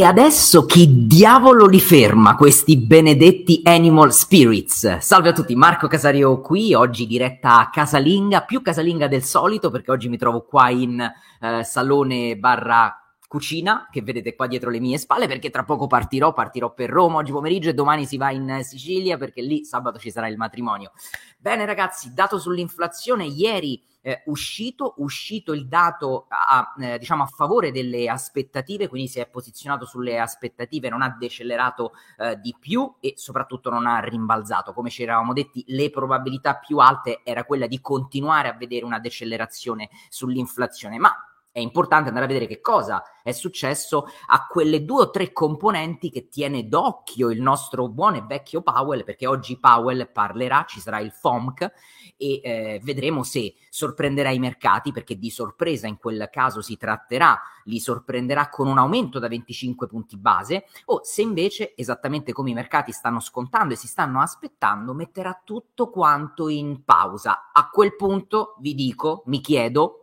E adesso chi diavolo li ferma questi benedetti animal spirits? Salve a tutti, Marco Casario qui, oggi diretta casalinga, più casalinga del solito perché oggi mi trovo qua in eh, salone barra cucina che vedete qua dietro le mie spalle perché tra poco partirò, partirò per Roma oggi pomeriggio e domani si va in Sicilia perché lì sabato ci sarà il matrimonio. Bene ragazzi, dato sull'inflazione, ieri eh, uscito, uscito il dato a, eh, diciamo a favore delle aspettative, quindi si è posizionato sulle aspettative, non ha decelerato eh, di più e soprattutto non ha rimbalzato. Come ci eravamo detti, le probabilità più alte era quella di continuare a vedere una decelerazione sull'inflazione, ma è importante andare a vedere che cosa è successo a quelle due o tre componenti che tiene d'occhio il nostro buon e vecchio Powell, perché oggi Powell parlerà, ci sarà il FOMC e eh, vedremo se sorprenderà i mercati, perché di sorpresa in quel caso si tratterà, li sorprenderà con un aumento da 25 punti base, o se invece, esattamente come i mercati stanno scontando e si stanno aspettando, metterà tutto quanto in pausa. A quel punto vi dico, mi chiedo,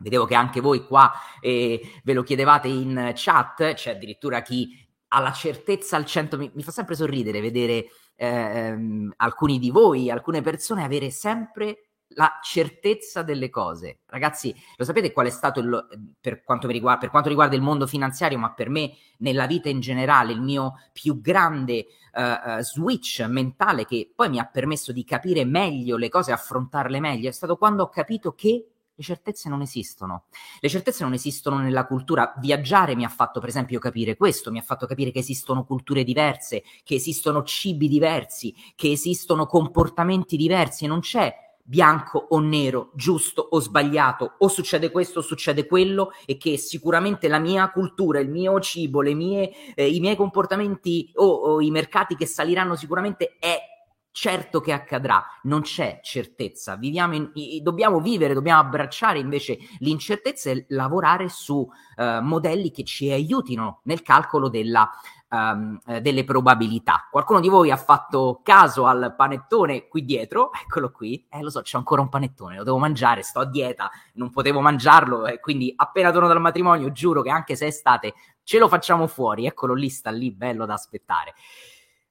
Vedevo che anche voi qua eh, ve lo chiedevate in chat, c'è addirittura chi ha la certezza al 100, mi, mi fa sempre sorridere vedere eh, alcuni di voi, alcune persone avere sempre la certezza delle cose. Ragazzi, lo sapete qual è stato il, per, quanto riguarda, per quanto riguarda il mondo finanziario, ma per me nella vita in generale, il mio più grande uh, switch mentale che poi mi ha permesso di capire meglio le cose, affrontarle meglio, è stato quando ho capito che le certezze non esistono. Le certezze non esistono nella cultura. Viaggiare mi ha fatto, per esempio, capire questo, mi ha fatto capire che esistono culture diverse, che esistono cibi diversi, che esistono comportamenti diversi. Non c'è bianco o nero, giusto o sbagliato, o succede questo o succede quello, e che sicuramente la mia cultura, il mio cibo, mie, eh, i miei comportamenti o, o i mercati che saliranno sicuramente è certo che accadrà, non c'è certezza, Viviamo in, dobbiamo vivere, dobbiamo abbracciare invece l'incertezza e lavorare su uh, modelli che ci aiutino nel calcolo della, um, delle probabilità. Qualcuno di voi ha fatto caso al panettone qui dietro, eccolo qui, eh lo so, c'è ancora un panettone, lo devo mangiare, sto a dieta, non potevo mangiarlo, e quindi appena torno dal matrimonio giuro che anche se è estate ce lo facciamo fuori, eccolo lì, sta lì, bello da aspettare.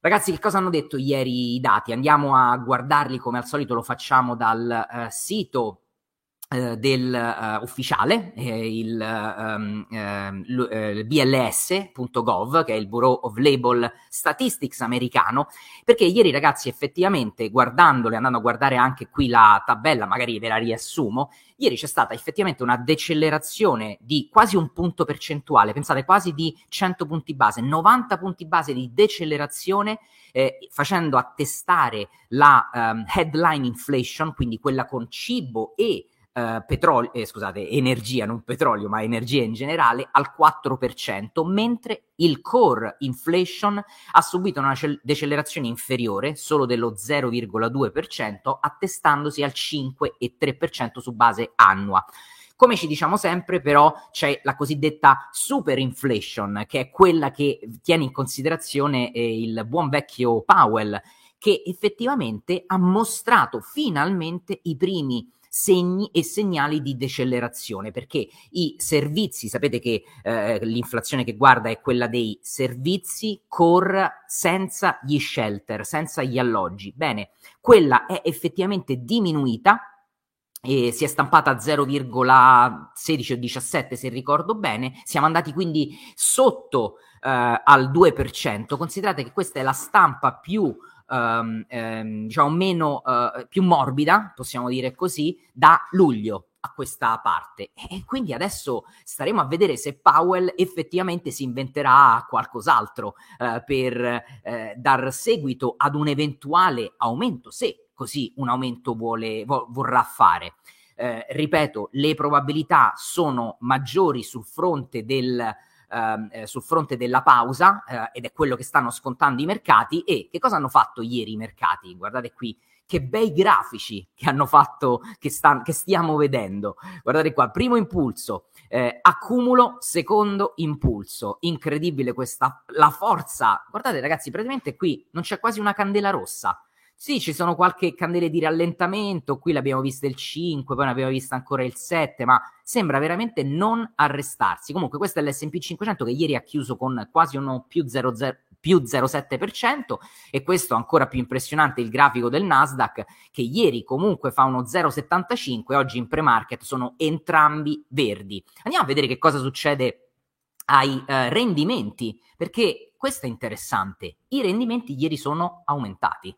Ragazzi, che cosa hanno detto ieri i dati? Andiamo a guardarli come al solito lo facciamo dal uh, sito del uh, ufficiale, eh, il um, uh, BLS.gov, che è il Bureau of Label Statistics americano, perché ieri ragazzi effettivamente guardandole, andando a guardare anche qui la tabella, magari ve la riassumo, ieri c'è stata effettivamente una decelerazione di quasi un punto percentuale, pensate quasi di 100 punti base, 90 punti base di decelerazione eh, facendo attestare la um, headline inflation, quindi quella con cibo e Uh, petrolio, eh, scusate, energia, non petrolio, ma energia in generale, al 4%, mentre il core inflation ha subito una decelerazione inferiore, solo dello 0,2%, attestandosi al 5,3% su base annua. Come ci diciamo sempre, però, c'è la cosiddetta super inflation, che è quella che tiene in considerazione eh, il buon vecchio Powell, che effettivamente ha mostrato finalmente i primi segni e segnali di decelerazione, perché i servizi, sapete che eh, l'inflazione che guarda è quella dei servizi core senza gli shelter, senza gli alloggi. Bene, quella è effettivamente diminuita e si è stampata a 0,16 o 17 se ricordo bene, siamo andati quindi sotto eh, al 2%, considerate che questa è la stampa più um, um, diciamo meno uh, più morbida, possiamo dire così, da luglio a questa parte. E quindi adesso staremo a vedere se Powell effettivamente si inventerà qualcos'altro uh, per uh, dar seguito ad un eventuale aumento, se così un aumento vuole, vo- vorrà fare. Eh, ripeto, le probabilità sono maggiori sul fronte del Ehm, eh, sul fronte della pausa eh, ed è quello che stanno scontando i mercati e che cosa hanno fatto ieri i mercati? Guardate qui che bei grafici che hanno fatto, che, sta, che stiamo vedendo. Guardate qua, primo impulso, eh, accumulo, secondo impulso. Incredibile questa, la forza. Guardate ragazzi, praticamente qui non c'è quasi una candela rossa. Sì, ci sono qualche candele di rallentamento, qui l'abbiamo vista il 5, poi ne abbiamo vista ancora il 7, ma sembra veramente non arrestarsi. Comunque questo è l'S&P 500 che ieri ha chiuso con quasi uno più 0,0 più 0,7% e questo ancora più impressionante il grafico del Nasdaq che ieri comunque fa uno 0,75 e oggi in pre-market sono entrambi verdi. Andiamo a vedere che cosa succede ai eh, rendimenti perché questo è interessante. I rendimenti ieri sono aumentati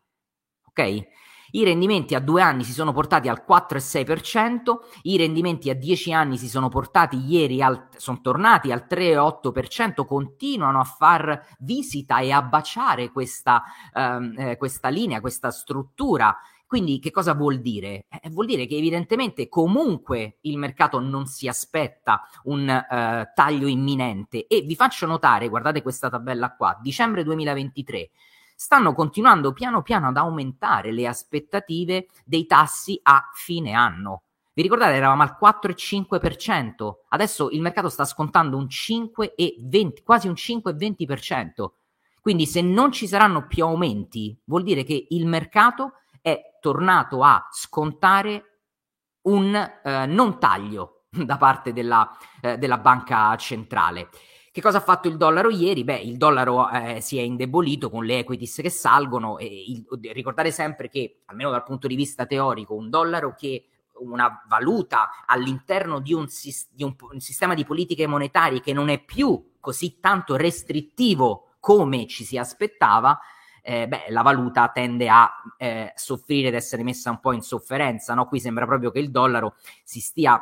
ok? I rendimenti a due anni si sono portati al 4,6%, i rendimenti a dieci anni si sono portati ieri, al, sono tornati al 3,8%, continuano a far visita e a baciare questa, ehm, eh, questa linea, questa struttura. Quindi che cosa vuol dire? Eh, vuol dire che evidentemente comunque il mercato non si aspetta un eh, taglio imminente e vi faccio notare, guardate questa tabella qua, dicembre 2023 stanno continuando piano piano ad aumentare le aspettative dei tassi a fine anno. Vi ricordate, eravamo al 4,5%, adesso il mercato sta scontando un 5,20, quasi un 5,20%. Quindi se non ci saranno più aumenti, vuol dire che il mercato è tornato a scontare un eh, non taglio da parte della, eh, della banca centrale. Che cosa ha fatto il dollaro ieri? Beh, il dollaro eh, si è indebolito con le equities che salgono il, ricordare sempre che, almeno dal punto di vista teorico, un dollaro che una valuta all'interno di un, di un, un sistema di politiche monetarie che non è più così tanto restrittivo come ci si aspettava, eh, beh, la valuta tende a eh, soffrire ed essere messa un po' in sofferenza. No? Qui sembra proprio che il dollaro si stia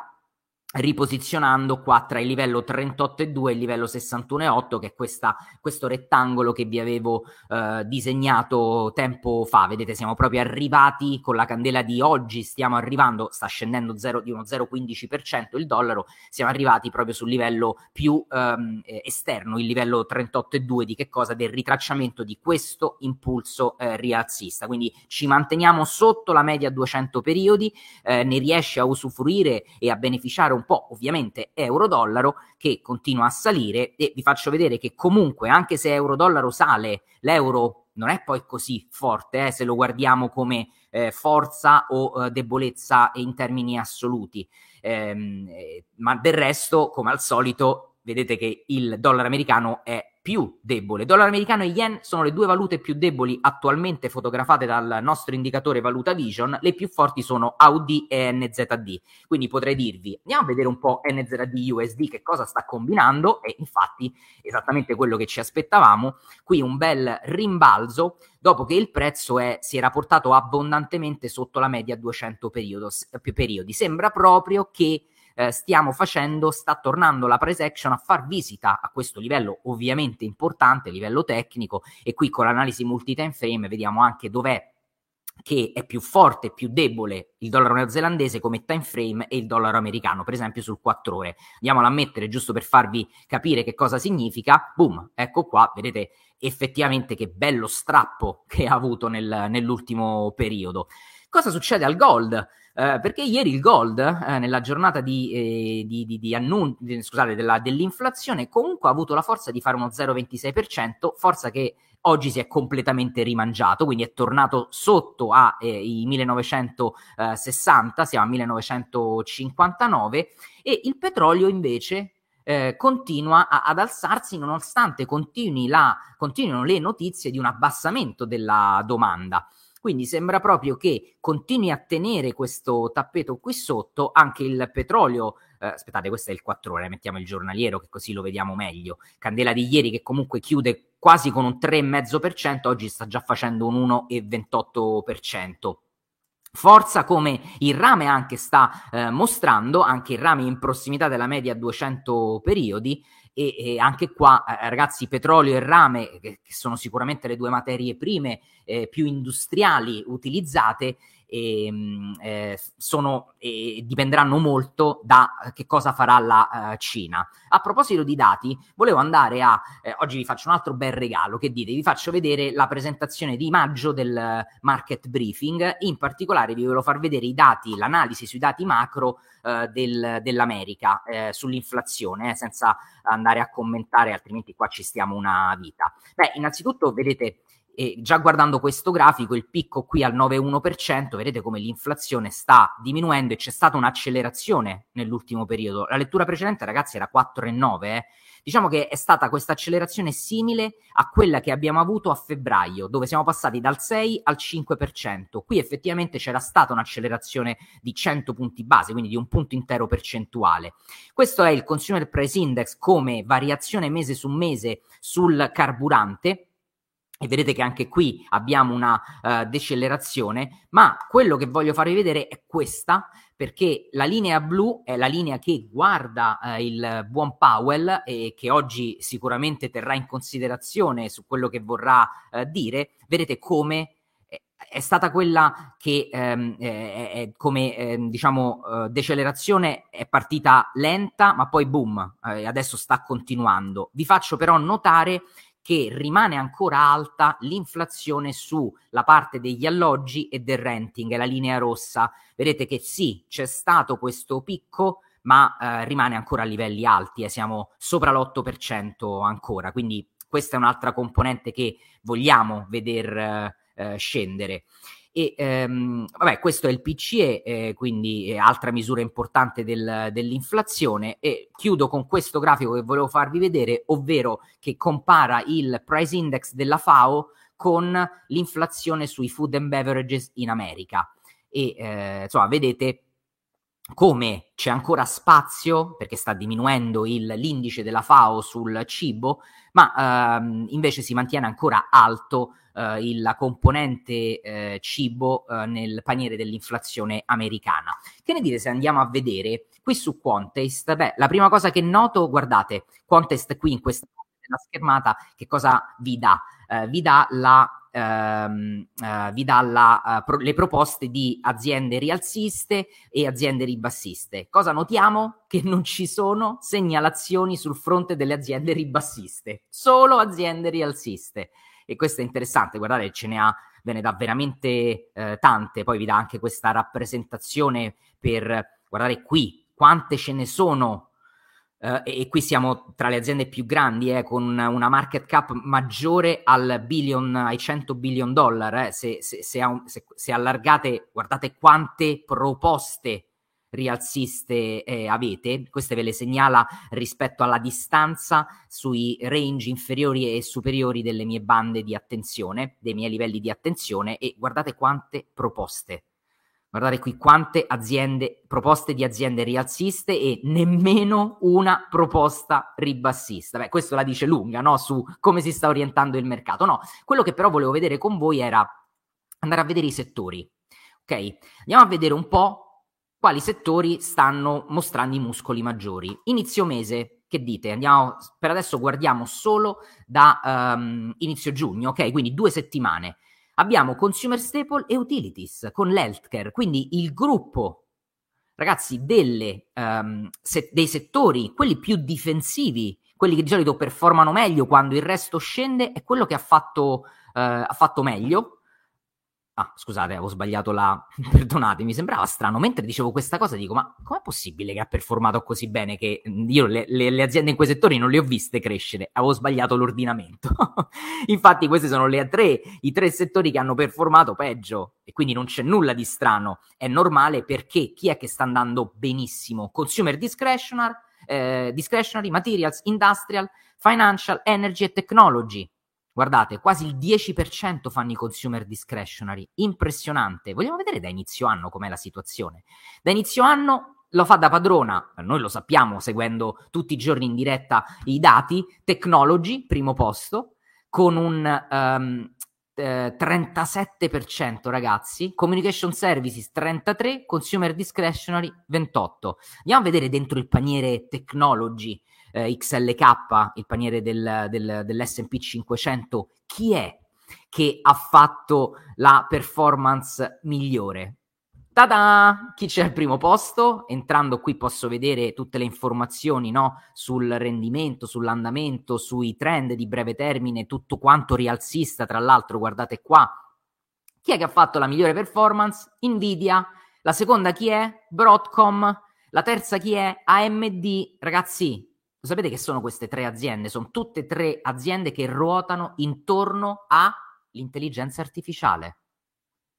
riposizionando qua tra il livello 38,2 e il livello 61,8 che è questa, questo rettangolo che vi avevo eh, disegnato tempo fa. Vedete siamo proprio arrivati con la candela di oggi stiamo arrivando sta scendendo 0, di uno 0,15% il dollaro siamo arrivati proprio sul livello più ehm, esterno il livello 38,2 di che cosa? Del ritracciamento di questo impulso eh, rialzista. Quindi ci manteniamo sotto la media 200 periodi eh, ne riesce a usufruire e a beneficiare un po' ovviamente euro-dollaro che continua a salire e vi faccio vedere che comunque anche se euro-dollaro sale, l'euro non è poi così forte eh, se lo guardiamo come eh, forza o eh, debolezza in termini assoluti. Ehm, eh, ma del resto, come al solito, vedete che il dollaro americano è più debole. Dollaro americano e yen sono le due valute più deboli attualmente fotografate dal nostro indicatore Valuta Vision, le più forti sono AUD e NZD. Quindi potrei dirvi, andiamo a vedere un po' NZD USD che cosa sta combinando e infatti esattamente quello che ci aspettavamo, qui un bel rimbalzo dopo che il prezzo è, si era portato abbondantemente sotto la media 200 periodo, periodi. Sembra proprio che eh, stiamo facendo, sta tornando la price action a far visita a questo livello ovviamente importante, livello tecnico, e qui con l'analisi multi-time frame vediamo anche dov'è che è più forte, più debole il dollaro neozelandese come time frame e il dollaro americano, per esempio sul 4 ore. Andiamolo a mettere giusto per farvi capire che cosa significa. Boom, ecco qua, vedete effettivamente che bello strappo che ha avuto nel, nell'ultimo periodo. Cosa succede al gold? Eh, perché ieri il gold, eh, nella giornata di, eh, di, di, di annun- scusate, della, dell'inflazione, comunque ha avuto la forza di fare uno 0,26%, forza che oggi si è completamente rimangiato, quindi è tornato sotto ai eh, 1960, siamo a 1959, e il petrolio invece eh, continua a, ad alzarsi nonostante la, continuino le notizie di un abbassamento della domanda. Quindi sembra proprio che continui a tenere questo tappeto qui sotto anche il petrolio. Eh, aspettate, questo è il 4 ore, mettiamo il giornaliero che così lo vediamo meglio. Candela di ieri che comunque chiude quasi con un 3,5%, oggi sta già facendo un 1,28%. Forza come il rame anche sta eh, mostrando, anche il rame in prossimità della media 200 periodi, e, e anche qua eh, ragazzi petrolio e rame che, che, sono sicuramente le due materie prime eh, più industriali utilizzate e, ehm, eh, sono, eh, dipenderanno molto da che cosa farà la uh, Cina. A proposito di dati, volevo andare a, eh, oggi vi faccio un altro bel regalo, che dite? Vi faccio vedere la presentazione di maggio del market briefing, in particolare vi volevo far vedere i dati, l'analisi sui dati macro uh, del, dell'America sull'inflazione, senza andare a commentare, altrimenti qua ci stiamo una vita. Beh, innanzitutto vedete e già guardando questo grafico, il picco qui al 9,1%, vedete come l'inflazione sta diminuendo e c'è stata un'accelerazione nell'ultimo periodo. La lettura precedente, ragazzi, era 4,9%. Eh. Diciamo che è stata questa accelerazione simile a quella che abbiamo avuto a febbraio, dove siamo passati dal 6 al 5%. Qui effettivamente c'era stata un'accelerazione di 100 punti base, quindi di un punto intero percentuale. Questo è il Consumer Price Index come variazione mese su mese sul carburante e vedete che anche qui abbiamo una uh, decelerazione, ma quello che voglio farvi vedere è questa, perché la linea blu è la linea che guarda uh, il buon Powell e che oggi sicuramente terrà in considerazione su quello che vorrà uh, dire. Vedete come è stata quella che ehm, è, è come ehm, diciamo decelerazione è partita lenta ma poi boom eh, adesso sta continuando vi faccio però notare che rimane ancora alta l'inflazione sulla parte degli alloggi e del renting, è la linea rossa. Vedete che sì, c'è stato questo picco, ma eh, rimane ancora a livelli alti, eh, siamo sopra l'8% ancora, quindi questa è un'altra componente che vogliamo veder eh, scendere. E ehm, vabbè, questo è il PCE, eh, quindi altra misura importante del, dell'inflazione. E chiudo con questo grafico che volevo farvi vedere, ovvero che compara il price index della FAO con l'inflazione sui food and beverages in America. E eh, insomma, vedete come c'è ancora spazio, perché sta diminuendo il, l'indice della FAO sul cibo, ma ehm, invece si mantiene ancora alto eh, il, la componente eh, cibo eh, nel paniere dell'inflazione americana. Che ne dite se andiamo a vedere qui su Quantest? Beh, la prima cosa che noto, guardate, Quantest qui in questa schermata, che cosa vi dà? Uh, vi dà la ehm, eh, vi dà la, uh, pro- le proposte di aziende rialziste e aziende ribassiste. Cosa notiamo? Che non ci sono segnalazioni sul fronte delle aziende ribassiste, solo aziende rialziste. E questo è interessante, guardate, ce ne ha ve ne dà veramente eh, tante, poi vi dà anche questa rappresentazione per guardare qui quante ce ne sono Uh, e, qui siamo tra le aziende più grandi, eh, con una market cap maggiore billion, ai 100 billion dollar. Eh. Se, se, se, un, se, allargate, guardate quante proposte rialziste eh, avete. Queste ve le segnala rispetto alla distanza sui range inferiori e superiori delle mie bande di attenzione, dei miei livelli di attenzione, e guardate quante proposte Guardate qui quante aziende, proposte di aziende rialziste e nemmeno una proposta ribassista. Beh, questo la dice lunga, no? Su come si sta orientando il mercato. No, quello che però volevo vedere con voi era andare a vedere i settori. Ok? Andiamo a vedere un po' quali settori stanno mostrando i muscoli maggiori. Inizio mese, che dite? Andiamo, per adesso guardiamo solo da um, inizio giugno, ok? Quindi due settimane abbiamo consumer staple e utilities con l'healthcare, quindi il gruppo, ragazzi, delle, um, se- dei settori, quelli più difensivi, quelli che di solito performano meglio quando il resto scende, è quello che ha fatto, uh, ha fatto meglio Ah, scusate, avevo sbagliato la... Perdonate, mi sembrava strano. Mentre dicevo questa cosa dico, ma com'è possibile che ha performato così bene che io le, le, le aziende in quei settori non le ho viste crescere? Avevo sbagliato l'ordinamento. Infatti questi sono tre, i tre settori che hanno performato peggio e quindi non c'è nulla di strano. È normale perché chi è che sta andando benissimo? Consumer discretionary, eh, discretionary materials, industrial, financial, energy e technology Guardate, quasi il 10% fanno i consumer discretionary. Impressionante. Vogliamo vedere da inizio anno com'è la situazione. Da inizio anno lo fa da padrona, noi lo sappiamo seguendo tutti i giorni in diretta i dati, technology, primo posto, con un um, eh, 37% ragazzi, communication services 33, consumer discretionary 28. Andiamo a vedere dentro il paniere technology eh, XLK, il paniere del, del, dell'SP 500, chi è che ha fatto la performance migliore? Tada! Chi c'è al primo posto? Entrando qui posso vedere tutte le informazioni no? sul rendimento, sull'andamento, sui trend di breve termine, tutto quanto rialzista, tra l'altro, guardate qua. Chi è che ha fatto la migliore performance? Nvidia. La seconda chi è? Broadcom. La terza chi è? AMD. Ragazzi, sapete che sono queste tre aziende? Sono tutte tre aziende che ruotano intorno a L'intelligenza artificiale.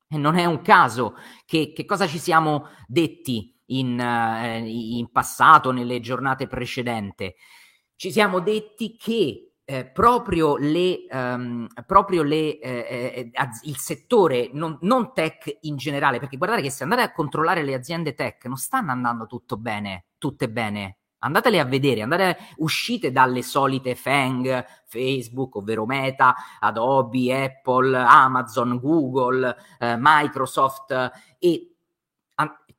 E non è un caso che, che cosa ci siamo detti in, uh, in passato, nelle giornate precedenti. Ci siamo detti che eh, proprio, le, um, proprio le, eh, eh, il settore non, non, tech in generale, perché guardate che se andate a controllare le aziende tech non stanno andando tutto bene, tutte bene. Andatele a vedere, andate, uscite dalle solite FANG, Facebook, ovvero Meta, Adobe, Apple, Amazon, Google, eh, Microsoft e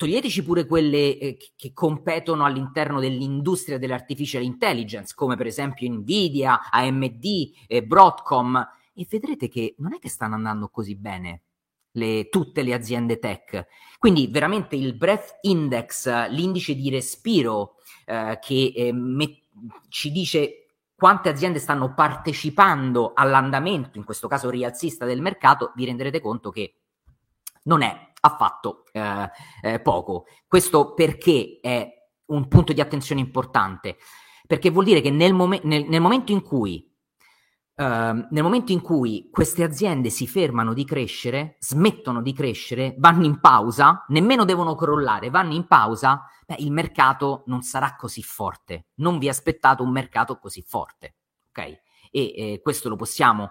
toglieteci pure quelle eh, che competono all'interno dell'industria dell'artificial intelligence, come per esempio Nvidia, AMD, eh, Broadcom, e vedrete che non è che stanno andando così bene le, tutte le aziende tech. Quindi veramente il breath index, l'indice di respiro eh, che eh, met- ci dice quante aziende stanno partecipando all'andamento, in questo caso rialzista del mercato, vi renderete conto che non è affatto eh, eh, poco. Questo perché è un punto di attenzione importante? Perché vuol dire che nel, mom- nel, nel momento in cui Uh, nel momento in cui queste aziende si fermano di crescere, smettono di crescere, vanno in pausa, nemmeno devono crollare, vanno in pausa, beh, il mercato non sarà così forte. Non vi aspettate un mercato così forte, ok? E eh, questo lo possiamo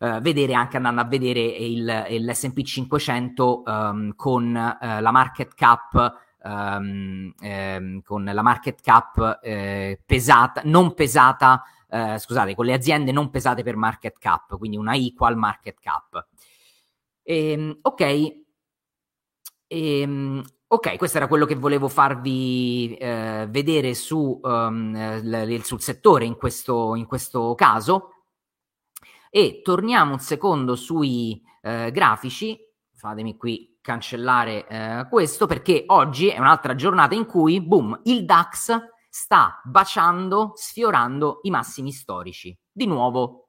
eh, vedere anche andando a vedere il, l'SP 500 um, con uh, la market cap. Um, um, con la market cap eh, pesata, non pesata, eh, scusate, con le aziende non pesate per market cap, quindi una equal market cap. Ehm, ok, ehm, ok, questo era quello che volevo farvi eh, vedere su, um, l- sul settore in questo, in questo caso. E torniamo un secondo sui eh, grafici, fatemi qui cancellare eh, questo perché oggi è un'altra giornata in cui, boom, il DAX sta baciando, sfiorando i massimi storici. Di nuovo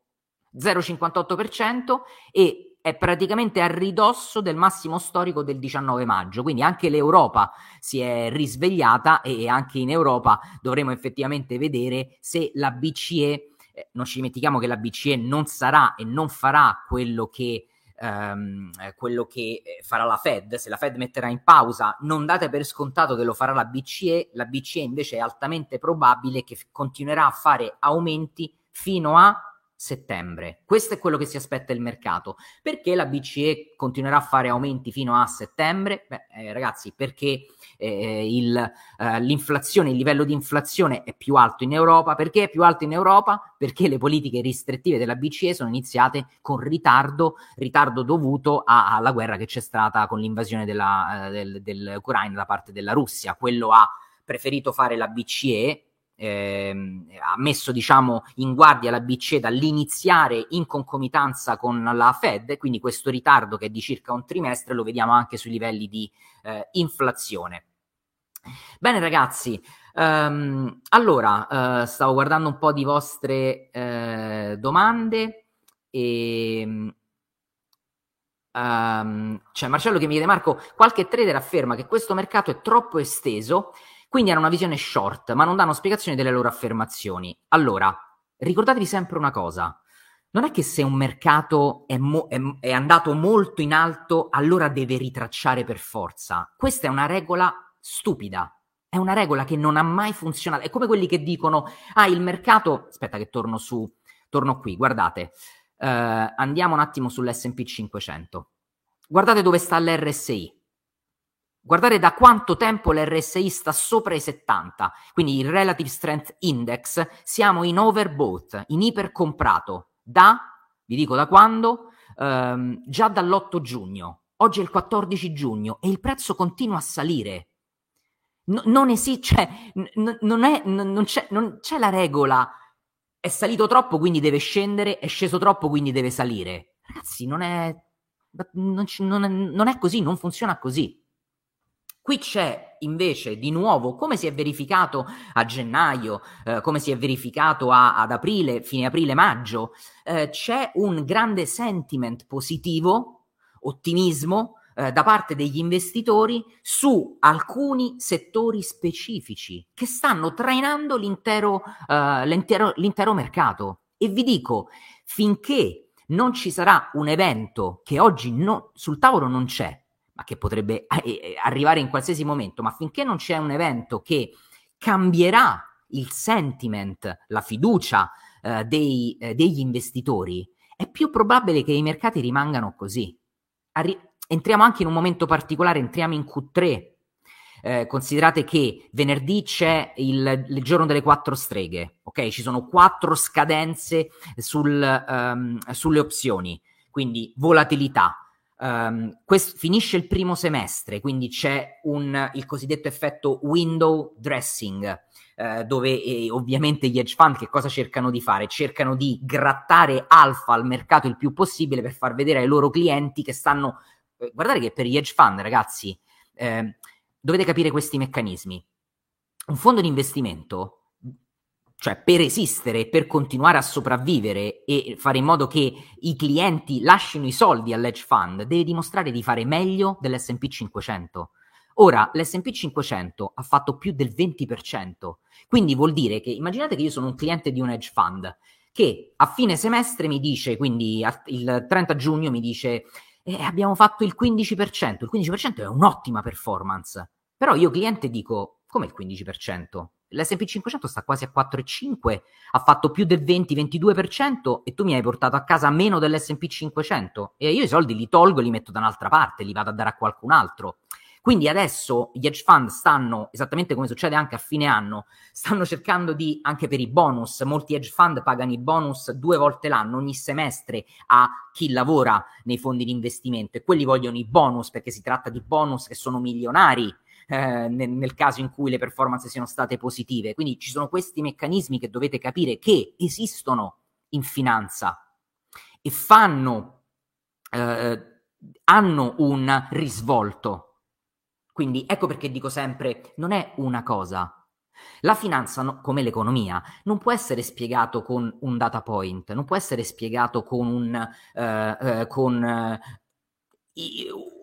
0,58% e è praticamente a ridosso del massimo storico del 19 maggio, quindi anche l'Europa si è risvegliata e anche in Europa dovremo effettivamente vedere se la BCE eh, non ci dimentichiamo che la BCE non sarà e non farà quello che, ehm, eh, quello che eh, farà la Fed. Se la Fed metterà in pausa, non date per scontato che lo farà la BCE. La BCE invece è altamente probabile che continuerà a fare aumenti fino a settembre. Questo è quello che si aspetta il mercato. Perché la BCE continuerà a fare aumenti fino a settembre? Beh, eh, ragazzi, perché eh, il, eh, l'inflazione, il livello di inflazione è più alto in Europa. Perché è più alto in Europa? Perché le politiche restrittive della BCE sono iniziate con ritardo, ritardo dovuto a, alla guerra che c'è stata con l'invasione della, eh, del, dell'Ucraina da parte della Russia. Quello ha preferito fare la BCE eh, ha messo diciamo, in guardia la BCE dall'iniziare in concomitanza con la Fed, quindi questo ritardo che è di circa un trimestre lo vediamo anche sui livelli di eh, inflazione. Bene ragazzi, um, allora uh, stavo guardando un po' di vostre uh, domande e um, c'è Marcello che mi chiede Marco, qualche trader afferma che questo mercato è troppo esteso quindi hanno una visione short, ma non danno spiegazioni delle loro affermazioni. Allora, ricordatevi sempre una cosa. Non è che se un mercato è, mo- è, è andato molto in alto, allora deve ritracciare per forza. Questa è una regola stupida. È una regola che non ha mai funzionato. È come quelli che dicono: Ah, il mercato. Aspetta, che torno su. Torno qui, guardate. Uh, andiamo un attimo sull'SP 500. Guardate dove sta l'RSI. Guardate da quanto tempo l'RSI sta sopra i 70, quindi il Relative Strength Index, siamo in overbought, in ipercomprato, da, vi dico da quando, ehm, già dall'8 giugno, oggi è il 14 giugno e il prezzo continua a salire. No, non esiste, cioè, n- non, è, n- non, c'è, non c'è la regola, è salito troppo quindi deve scendere, è sceso troppo quindi deve salire. Ragazzi, non è, non, non è, non è così, non funziona così. Qui c'è invece di nuovo, come si è verificato a gennaio, eh, come si è verificato a, ad aprile, fine aprile-maggio, eh, c'è un grande sentiment positivo, ottimismo eh, da parte degli investitori su alcuni settori specifici che stanno trainando l'intero, eh, l'intero, l'intero mercato. E vi dico, finché non ci sarà un evento che oggi no, sul tavolo non c'è, ma che potrebbe eh, eh, arrivare in qualsiasi momento, ma finché non c'è un evento che cambierà il sentiment, la fiducia eh, dei, eh, degli investitori, è più probabile che i mercati rimangano così. Arri- entriamo anche in un momento particolare, entriamo in Q3. Eh, considerate che venerdì c'è il, il, giorno delle quattro streghe, ok? Ci sono quattro scadenze sul, um, sulle opzioni, quindi volatilità, Um, quest- finisce il primo semestre, quindi c'è un, il cosiddetto effetto window dressing, eh, dove eh, ovviamente gli hedge fund che cosa cercano di fare? Cercano di grattare alfa al mercato il più possibile per far vedere ai loro clienti che stanno... Eh, guardate che per gli hedge fund, ragazzi, eh, dovete capire questi meccanismi. Un fondo di investimento cioè per esistere, per continuare a sopravvivere e fare in modo che i clienti lasciano i soldi all'edge fund, deve dimostrare di fare meglio dell'SP 500. Ora, l'SP 500 ha fatto più del 20%, quindi vuol dire che immaginate che io sono un cliente di un hedge fund che a fine semestre mi dice, quindi il 30 giugno mi dice eh, abbiamo fatto il 15%, il 15% è un'ottima performance, però io cliente dico come il 15%? l'SP 500 sta quasi a 4,5, ha fatto più del 20-22% e tu mi hai portato a casa meno dell'SP 500 e io i soldi li tolgo e li metto da un'altra parte, li vado a dare a qualcun altro. Quindi adesso gli hedge fund stanno, esattamente come succede anche a fine anno, stanno cercando di, anche per i bonus, molti hedge fund pagano i bonus due volte l'anno, ogni semestre, a chi lavora nei fondi di investimento e quelli vogliono i bonus perché si tratta di bonus che sono milionari eh, nel, nel, caso in cui le performance siano state positive. Quindi ci sono questi meccanismi che dovete capire che esistono in finanza e fanno, eh, hanno un risvolto. Quindi ecco perché dico sempre, non è una cosa. La finanza, no, come l'economia, non può essere spiegato con un data point, non può essere spiegato con un, eh, eh, con,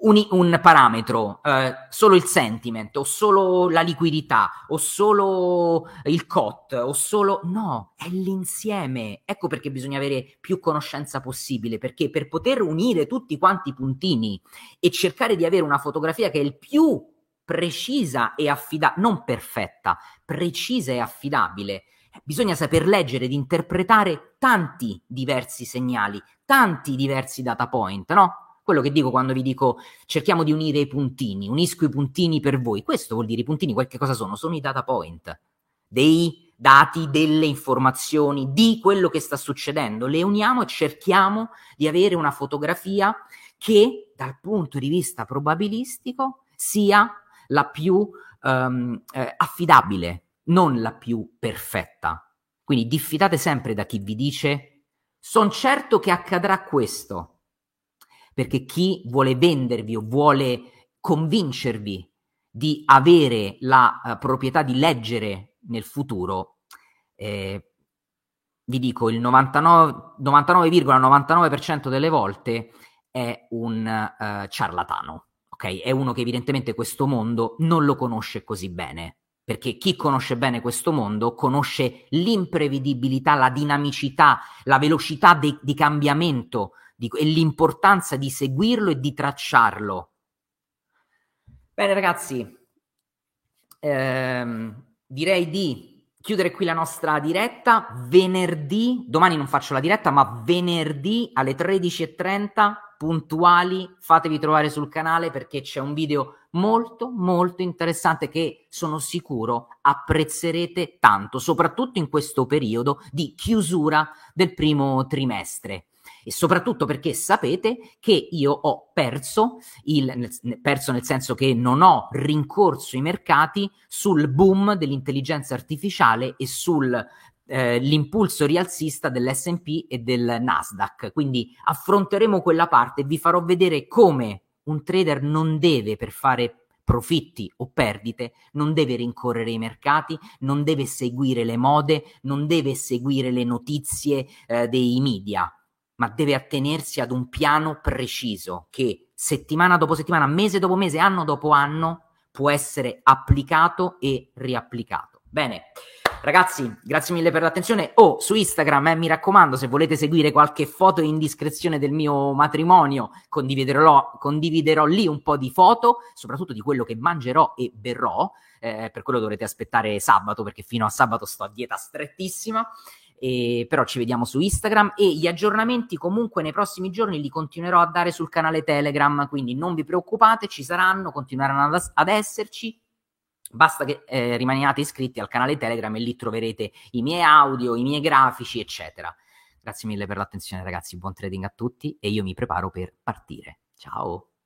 un, un parametro, eh, solo il sentiment, o solo la liquidità, o solo il COT, o solo... No, è l'insieme. Ecco perché bisogna avere più conoscenza possibile, perché per poter unire tutti quanti i puntini e cercare di avere una fotografia che è il più precisa e affidabile, non perfetta, precisa e affidabile, bisogna saper leggere ed interpretare tanti diversi segnali, tanti diversi data point, no? Quello che dico quando vi dico cerchiamo di unire i puntini, unisco i puntini per voi. Questo vuol dire i puntini, quel che cosa sono? Sono i data point, dei dati, delle informazioni, di quello che sta succedendo. Le uniamo e cerchiamo di avere una fotografia che dal punto di vista probabilistico sia la più um, eh, affidabile, non la più perfetta. Quindi diffidate sempre da chi vi dice sono certo che accadrà questo perché chi vuole vendervi o vuole convincervi di avere la uh, proprietà di leggere nel futuro, eh, vi dico il 99, 99,99% delle volte è un uh, ciarlatano, ok? È uno che evidentemente questo mondo non lo conosce così bene, perché chi conosce bene questo mondo conosce l'imprevedibilità, la dinamicità, la velocità de- di cambiamento di, e l'importanza di seguirlo e di tracciarlo. Bene ragazzi, ehm, direi di chiudere qui la nostra diretta. Venerdì, domani non faccio la diretta, ma venerdì alle 13.30 puntuali fatevi trovare sul canale perché c'è un video molto molto interessante che sono sicuro apprezzerete tanto, soprattutto in questo periodo di chiusura del primo trimestre e soprattutto perché sapete che io ho perso, il, perso nel senso che non ho rincorso i mercati sul boom dell'intelligenza artificiale e sul eh, rialzista dell'SP e del Nasdaq. Quindi affronteremo quella parte e vi farò vedere come un trader non deve per fare profitti o perdite, non deve rincorrere i mercati, non deve seguire le mode, non deve seguire le notizie eh, dei media ma deve attenersi ad un piano preciso che settimana dopo settimana, mese dopo mese, anno dopo anno può essere applicato e riapplicato. Bene, Ragazzi, grazie mille per l'attenzione. Oh, su Instagram, eh, mi raccomando, se volete seguire qualche foto indiscrezione del mio matrimonio, condividerò, condividerò lì un po' di foto, soprattutto di quello che mangerò e berrò. Eh, per quello dovrete aspettare sabato, perché fino a sabato sto a dieta strettissima. E, però ci vediamo su Instagram e gli aggiornamenti comunque nei prossimi giorni li continuerò a dare sul canale Telegram, quindi non vi preoccupate, ci saranno, continueranno ad, ad esserci. Basta che eh, rimaniate iscritti al canale Telegram e lì troverete i miei audio, i miei grafici, eccetera. Grazie mille per l'attenzione ragazzi, buon trading a tutti e io mi preparo per partire. Ciao!